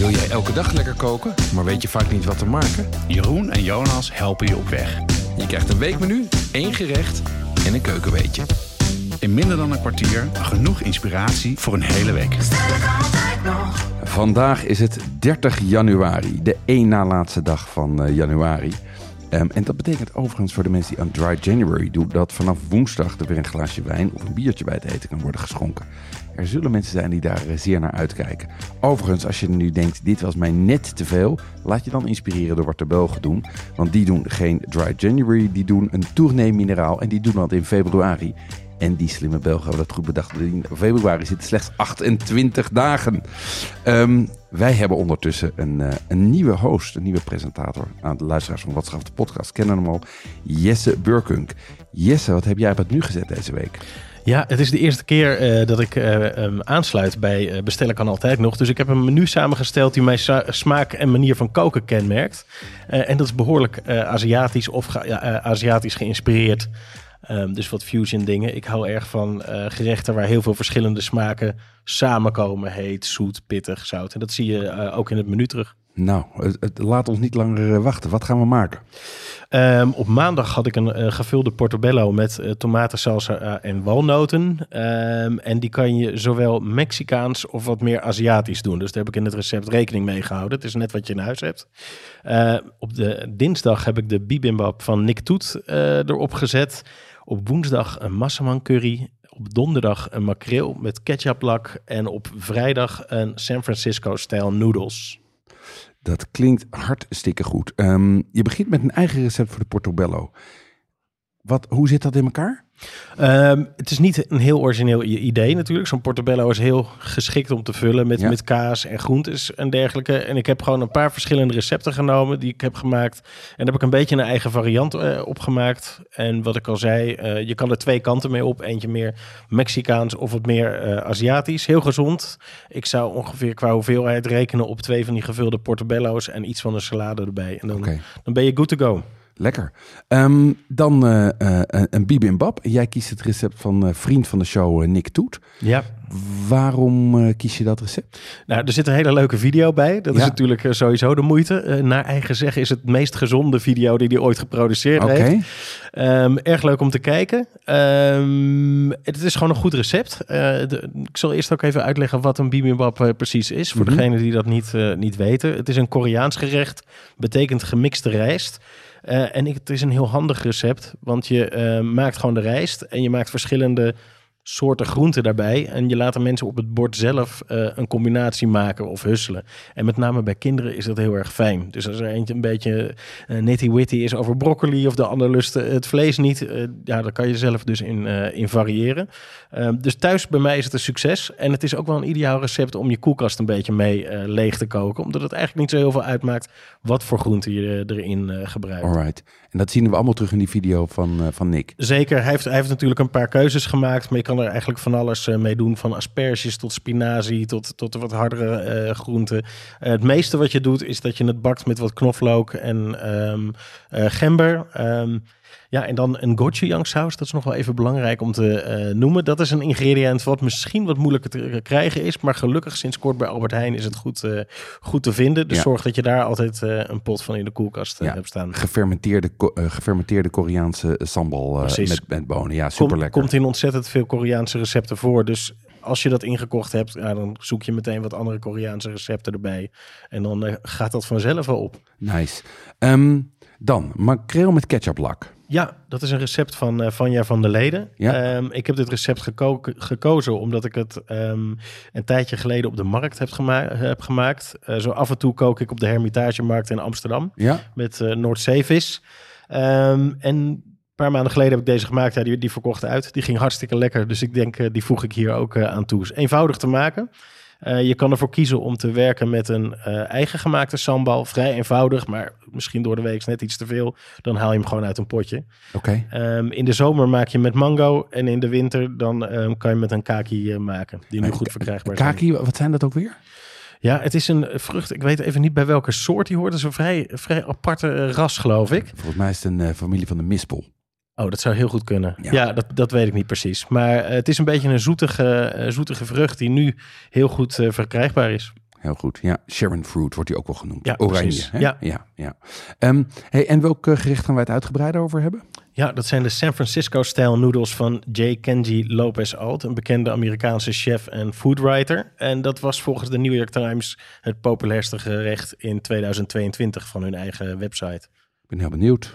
Wil jij elke dag lekker koken, maar weet je vaak niet wat te maken? Jeroen en Jonas helpen je op weg. Je krijgt een weekmenu, één gerecht en een keukenweetje. In minder dan een kwartier genoeg inspiratie voor een hele week. Vandaag is het 30 januari, de één na laatste dag van eh, januari. Ehm, en dat betekent overigens voor de mensen die aan Dry January doen... dat vanaf woensdag er weer een glaasje wijn of een biertje bij het eten kan worden geschonken. Er zullen mensen zijn die daar eh, zeer naar uitkijken. Overigens, als je nu denkt, dit was mij net te veel... laat je dan inspireren door wat de Belgen doen. Want die doen geen Dry January, die doen een tournee mineraal... en die doen dat in februari. En die slimme Belgen hebben dat goed bedacht. Februari zitten slechts 28 dagen. Ehm, wij hebben ondertussen een, eh, een nieuwe host, een nieuwe presentator. Aan de luisteraars van Wat Schaf de podcast kennen hem al. Jesse Burkunk. Jesse, wat heb jij op het nu gezet deze week? Ja, het is de eerste keer eh, dat ik eh, aansluit bij uh, Bestellen kan altijd nog. Dus ik heb een menu samengesteld die mijn smaak en manier van koken kenmerkt. en dat is behoorlijk Aziatisch of Aziatisch geïnspireerd. Um, dus wat fusion dingen. Ik hou erg van gerechten waar heel veel verschillende smaken samenkomen. Heet, zoet, pittig, zout. En dat zie je ook in het menu terug. Nou, het, laat ons niet langer wachten. Wat gaan we maken? Um, op maandag had ik een uh, gevulde portobello met uh, tomatensalsa en walnoten. Um, en die kan je zowel Mexicaans of wat meer Aziatisch doen. Dus daar heb ik in het recept rekening mee gehouden. Het is net wat je in huis hebt. op de dinsdag heb ik de bibimbap van Nick Toet erop gezet. Op woensdag een massaman curry. Op donderdag een makreel met ketchuplak. En op vrijdag een San Francisco-stijl noodles. Dat klinkt hartstikke goed. Um, je begint met een eigen recept voor de portobello. Wat, hoe zit dat in elkaar? Um, het is niet een heel origineel idee natuurlijk. Zo'n portobello is heel geschikt om te vullen met, met kaas en groentes en dergelijke. En ik heb gewoon een paar verschillende recepten genomen die ik heb gemaakt. En daar heb ik een beetje een eigen variant uh, opgemaakt. En wat ik al zei, uh, je kan er twee kanten mee op. Eentje meer Mexicaans of wat meer uh, Aziatisch. Heel gezond. Ik zou ongeveer qua hoeveelheid rekenen op twee van die gevulde portobello's en iets van een salade erbij. En dan, okay. dan ben je good to go. Lekker. Um, dan uh, uh, een bibimbap. Jij kiest het recept van uh, vriend van de show Nick Toet. Ja. Waarom kies je dat recept? Nou, er zit een hele leuke video bij. Dat ja. is natuurlijk sowieso de moeite. naar eigen zeggen is het meest gezonde video die hij ooit geproduceerd okay. heeft. Um, erg leuk om te kijken. Um, het is gewoon een goed recept. De, ik zal eerst ook even uitleggen wat een bibimbap precies is. Voor mm -hmm. degenen die dat niet, niet weten. Het is een Koreaans gerecht. Betekent gemixte rijst. Uh, en het is een heel handig recept, want je uh, maakt gewoon de rijst en je maakt verschillende soorten groenten daarbij. En je laat de mensen op het bord zelf uh, een combinatie maken of husselen. En met name bij kinderen is dat heel erg fijn. Dus als er eentje een beetje uh, nitty-witty is over broccoli of de ander lust het vlees niet, uh, ja, dan kan je zelf dus in, in variëren. Ehm, dus thuis bij mij is het een succes. En het is ook wel een ideaal recept om je koelkast een beetje mee leeg te koken. Omdat het eigenlijk niet zo heel veel uitmaakt wat voor groenten je erin gebruikt. Alright. En dat zien we allemaal terug in die video van, van Nick. Zeker. Hij heeft, hij heeft natuurlijk een paar keuzes gemaakt, maar je kan eigenlijk van alles uh, mee doen. Van asperges tot spinazie tot, tot wat hardere uh, groenten. Uh, het meeste wat je doet is dat je het bakt met wat knoflook en um, gember. Um, ja, en dan een gochujang saus. Dat is nog wel even belangrijk om te uh, noemen. Dat is een ingrediënt wat misschien wat moeilijker te krijgen is. Maar gelukkig sinds kort bij Albert Heijn is het goed, uh, goed te vinden. Dus ja. zorg dat je daar altijd uh, een pot van in de koelkast ja. hebt staan. Gefermenteerde, gefermenteerde Koreaanse sambal met, met bonen. Ja, super lekker. Kom, komt in ontzettend veel Koreaanse recepten voor. Dus als je dat ingekocht hebt, ja, dan zoek je meteen wat andere Koreaanse recepten erbij. En dan gaat dat vanzelf wel op. Nice. Um, dan makreel met ketchuplak. Ja, dat is een recept van uh, Vanja van der Leden. Ja. Um, ik heb dit recept geko gekozen omdat ik het um, een tijdje geleden op de markt heb, gema heb gemaakt. Uh, zo af en toe kook ik op de Hermitagemarkt in Amsterdam ja. met uh, Noordzeevis. Um, en een paar maanden geleden heb ik deze gemaakt. Ja, die, die verkocht uit. Die ging hartstikke lekker. Dus ik denk, die voeg ik hier ook aan toe. Is eenvoudig te maken. Uh, je kan ervoor kiezen om te werken met een uh, eigen gemaakte sambal. Vrij eenvoudig, maar misschien door de week net iets te veel. Dan haal je hem gewoon uit een potje. Oké. Okay. Um, in de zomer maak je met mango. En in de winter dan um, kan je met een kaki uh, maken. Die nu goed verkrijgbaar zijn. Kaki, wat zijn dat ook weer? Ja, het is een vrucht. Ik weet even niet bij welke soort die hoort. Het is een vrij, vrij aparte ras, geloof ik. Volgens mij is het een familie van de mispel. Oh, dat zou heel goed kunnen. Ja, ja dat, dat weet ik niet precies. Maar uh, het is een beetje een zoetige, zoetige vrucht die nu heel goed uh, verkrijgbaar is. heel goed. Ja, Sharon Fruit wordt die ook wel genoemd. Ja, Oranje. Hè? Ja. ja, ja. Ehm, hey, en welk eh, gerecht gaan wij het uitgebreider over hebben? Ja, dat zijn de San Francisco-stijl noedels van J. Kenji Lopez Alt, een bekende Amerikaanse chef en foodwriter. En dat was volgens de New York Times het populairste gerecht in 2022 van hun eigen website. Ik ben heel benieuwd.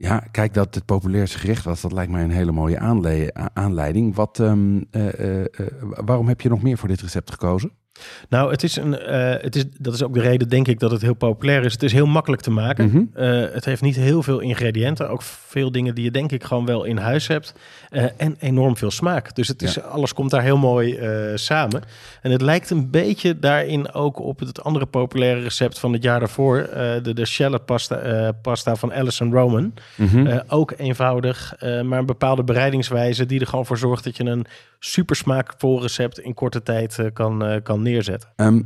Ja, kijk, dat het populairste gerecht was, dat lijkt mij een hele mooie aanleiding. Wat, ehm, eh, eh, eh, waarom heb je nog meer voor dit recept gekozen? Nou, het is een, eh, het is, dat is ook de reden, denk ik, dat het heel populair is. Het is heel makkelijk te maken. Mhm. Eh, het heeft niet heel veel ingrediënten. Ook veel dingen die je, denk ik, gewoon wel in huis hebt. Eh, en enorm veel smaak. Dus het is, alles komt daar heel mooi samen. En het lijkt een beetje daarin ook op het andere populaire recept van het jaar daarvoor. de, de shallot pasta, pasta van Alison Roman. Mhm. Ook eenvoudig, maar een bepaalde bereidingswijze die er gewoon voor zorgt dat je een super smaakvol recept in korte tijd eh, kan, eh, kan neerzetten. Ehm,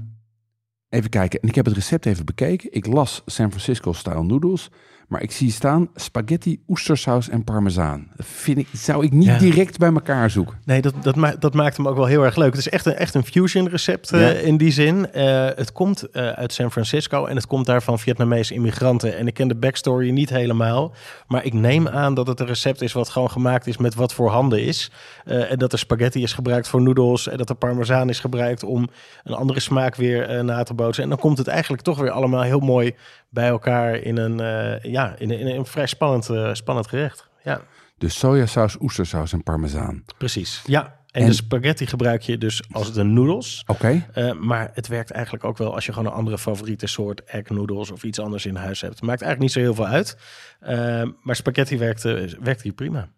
even kijken. En ik heb het recept even bekeken. Ik las San Francisco-style noodles. Maar ik zie staan spaghetti, oestersaus en parmezaan. Dat vind ik, zou ik niet Ja. direct bij elkaar zoeken. Nee, dat, dat, ma dat maakt hem ook wel heel erg leuk. Het is echt een, echt een fusion recept eh, Ja. in die zin. Eh, het komt eh, uit San Francisco en het komt daar van Vietnamese immigranten. En ik ken de backstory niet helemaal. Maar ik neem aan dat het een recept is wat gewoon gemaakt is met wat voorhanden is. Eh, en dat er spaghetti is gebruikt voor noedels. En dat er parmezaan is gebruikt om een andere smaak weer na te bootsen. En dan komt het eigenlijk toch weer allemaal heel mooi bij elkaar in een, eh, ja, in, een- in een vrij spannend, eh, spannend gerecht. Ja. Dus sojasaus, oestersaus en parmezaan. Precies, ja. En, En- de spaghetti gebruik je dus als de noedels. Oké. Eh, maar het werkt eigenlijk ook wel als je gewoon een andere favoriete soort egg noodles of iets anders in huis hebt. Het maakt eigenlijk niet zo heel veel uit. Eh, maar spaghetti werkt, werkt hier prima.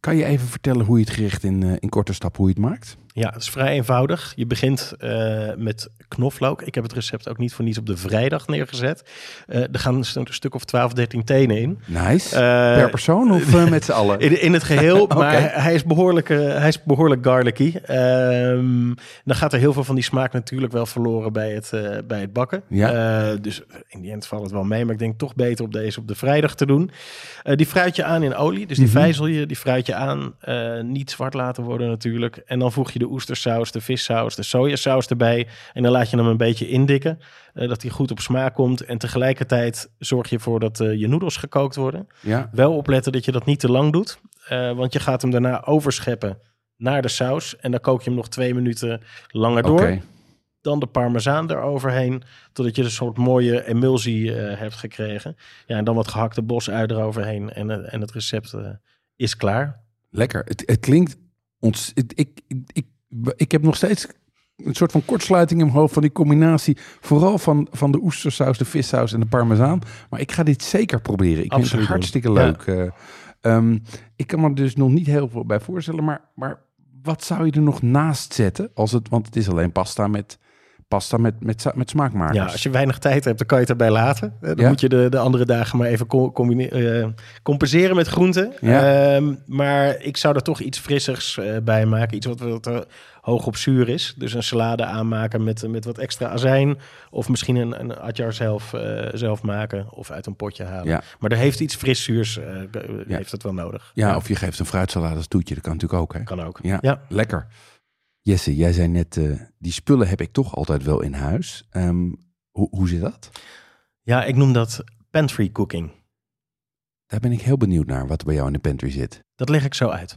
Kan je even vertellen hoe je het gerecht in, in korte stappen hoe je het maakt? Ja, het is vrij eenvoudig. Je begint eh, met knoflook. Ik heb het recept ook niet voor niets op de vrijdag neergezet. Eh, er gaan een stu- stuk of 12, 13 tenen in. Nice. Eh, per persoon of met z'n allen? In, in het geheel, maar hij is behoorlijk, eh, hij is behoorlijk garlicky. Ehm, dan gaat er heel veel van die smaak natuurlijk wel verloren bij het, bij het bakken. Ja. Dus in die end valt het wel mee, maar ik denk toch beter op deze op de vrijdag te doen. Die fruit je aan in olie, dus die Mhm. vijzel je, die fruit je aan. Niet zwart laten worden natuurlijk. En dan voeg je de oestersaus, de vissaus, de sojasaus erbij. En dan laat je hem een beetje indikken, eh, dat hij goed op smaak komt. En tegelijkertijd zorg je ervoor dat eh, je noedels gekookt worden. Ja. Wel opletten dat je dat niet te lang doet. eh, want je gaat hem daarna overscheppen naar de saus. En dan kook je hem nog twee minuten langer door. Dan de parmezaan eroverheen. Totdat je een soort mooie emulsie hebt gekregen. Ja, en dan wat gehakte bosui eroverheen. En, en het recept is klaar. Lekker. Het, het klinkt... Ont, ik, ik, ik, ik heb nog steeds een soort van kortsluiting in mijn hoofd van die combinatie. Vooral van, van de oestersaus, de vissaus en de parmezaan. Maar ik ga dit zeker proberen. Ik vind Absoluut het doen. hartstikke Ja. leuk. Eh, ehm, ik kan me er dus nog niet heel veel bij voorstellen. Maar, maar wat zou je er nog naast zetten? Als het, want het is alleen pasta met, pasta met, met, met smaakmakers. Ja, als je weinig tijd hebt, dan kan je het erbij laten. Dan Ja. moet je de, de andere dagen maar even eh, compenseren met groenten. Ja. Ehm, maar ik zou er toch iets frissers eh, bij maken. Iets wat, wat eh, hoog op zuur is. Dus een salade aanmaken met, met wat extra azijn. Of misschien een, een atjar zelf, zelf maken. Of uit een potje halen. Ja. Maar er heeft iets fris zuurs, Ja. heeft het wel nodig. Ja, of je geeft een fruitsalade als toetje. Dat kan natuurlijk ook, hè? Kan ook. Ja. lekker. Jesse, jij zei net, eh, die spullen heb ik toch altijd wel in huis. Ehm, hoe, hoe zit dat? ja, ik noem dat pantry cooking. Daar ben ik heel benieuwd naar, wat er bij jou in de pantry zit. Dat leg ik zo uit.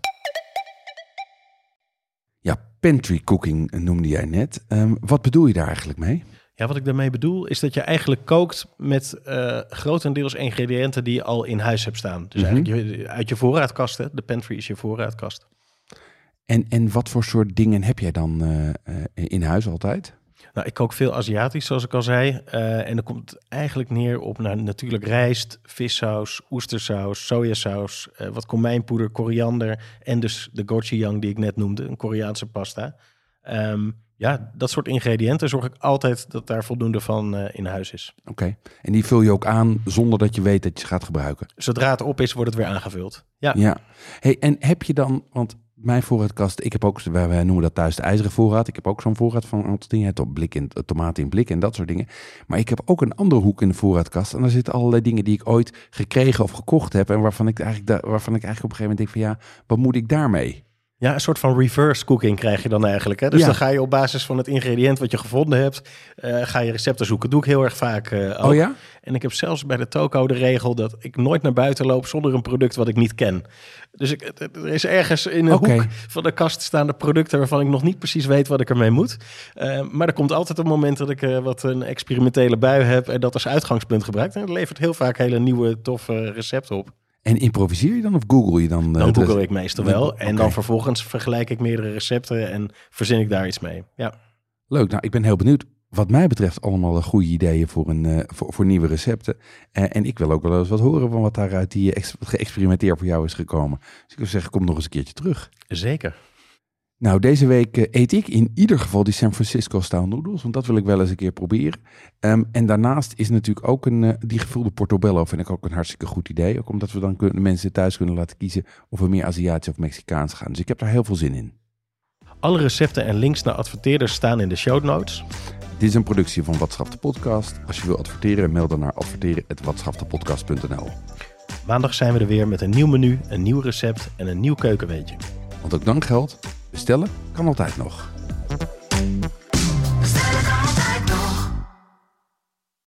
Ja, pantry cooking eh, noemde jij net. Ehm, wat bedoel je daar eigenlijk mee? Ja, wat ik daarmee bedoel is dat je eigenlijk kookt met eh, grotendeels ingrediënten die je al in huis hebt staan. Dus Mhm. eigenlijk je, uit je voorraadkasten. De pantry is je voorraadkast. En, en wat voor soort dingen heb jij dan eh, eh, in huis altijd? Nou, ik kook veel Aziatisch, zoals ik al zei. Uh, en dan komt het eigenlijk neer op nou, natuurlijk rijst, vissaus, oestersaus, sojasaus, uh, wat komijnpoeder, koriander en dus de gochujang die ik net noemde, een Koreaanse pasta. Um, ja, dat soort ingrediënten zorg ik altijd dat daar voldoende van uh, in huis is. Oké, en die vul je ook aan zonder dat je weet dat je ze gaat gebruiken? Zodra het op is, wordt het weer aangevuld. Ja. ja. Hey, en heb je dan, want mijn voorraadkast, ik heb ook, wij noemen dat thuis de ijzeren voorraad. Ik heb ook zo'n voorraad van dingen, blik in, tomaten in blik en dat soort dingen. Maar ik heb ook een andere hoek in de voorraadkast. En daar zitten allerlei dingen die ik ooit gekregen of gekocht heb. En waarvan ik eigenlijk, waarvan ik eigenlijk op een gegeven moment denk van ja, wat moet ik daarmee? Ja, een soort van reverse cooking krijg je dan eigenlijk. Hè? Dus dan ga je op basis van het ingrediënt wat je gevonden hebt, uh, ga je recepten zoeken. doe ik heel erg vaak. Uh, oh ja? En ik heb zelfs bij de toko de regel dat ik nooit naar buiten loop zonder een product wat ik niet ken. Dus ik, er is ergens in een hoek van de kast staan de producten waarvan ik nog niet precies weet wat ik ermee moet. Uh, maar er komt altijd een moment dat ik wat een experimentele bui heb en dat als uitgangspunt gebruikt. En dat levert heel vaak hele nieuwe, toffe recepten op. En improviseer je dan of google je dan? Dan google ik meestal wel. En dan vervolgens vergelijk ik meerdere recepten en verzin ik daar iets mee. Ja. Leuk, nou ik ben heel benieuwd. Wat mij betreft allemaal goede ideeën voor, een, uh, voor, voor, nieuwe recepten. Uh, en ik wil ook wel eens wat horen van wat daaruit die geëxperimenteerd voor jou is gekomen. Dus ik wil zeggen, kom nog eens een keertje terug. Zeker. Nou, deze week eh, eet ik in ieder geval die San Francisco style noodles, want dat wil ik wel eens een keer proberen. Um, en daarnaast is natuurlijk ook een, uh, die gevulde portobello vind ik ook een hartstikke goed idee. Ook omdat we dan kunnen, mensen thuis kunnen laten kiezen of we meer Aziatisch of Mexicaans gaan. Dus ik heb daar heel veel zin in. Alle recepten en links naar adverteerders staan in de show notes. Dit is een productie van Watschap de Podcast. Als je wil adverteren, mail dan naar adverteren.watschaftepodcast.nl Maandag zijn we er weer met een nieuw menu, een nieuw recept en een nieuw keukenweetje. Want ook dan geldt, Bestellen kan altijd nog.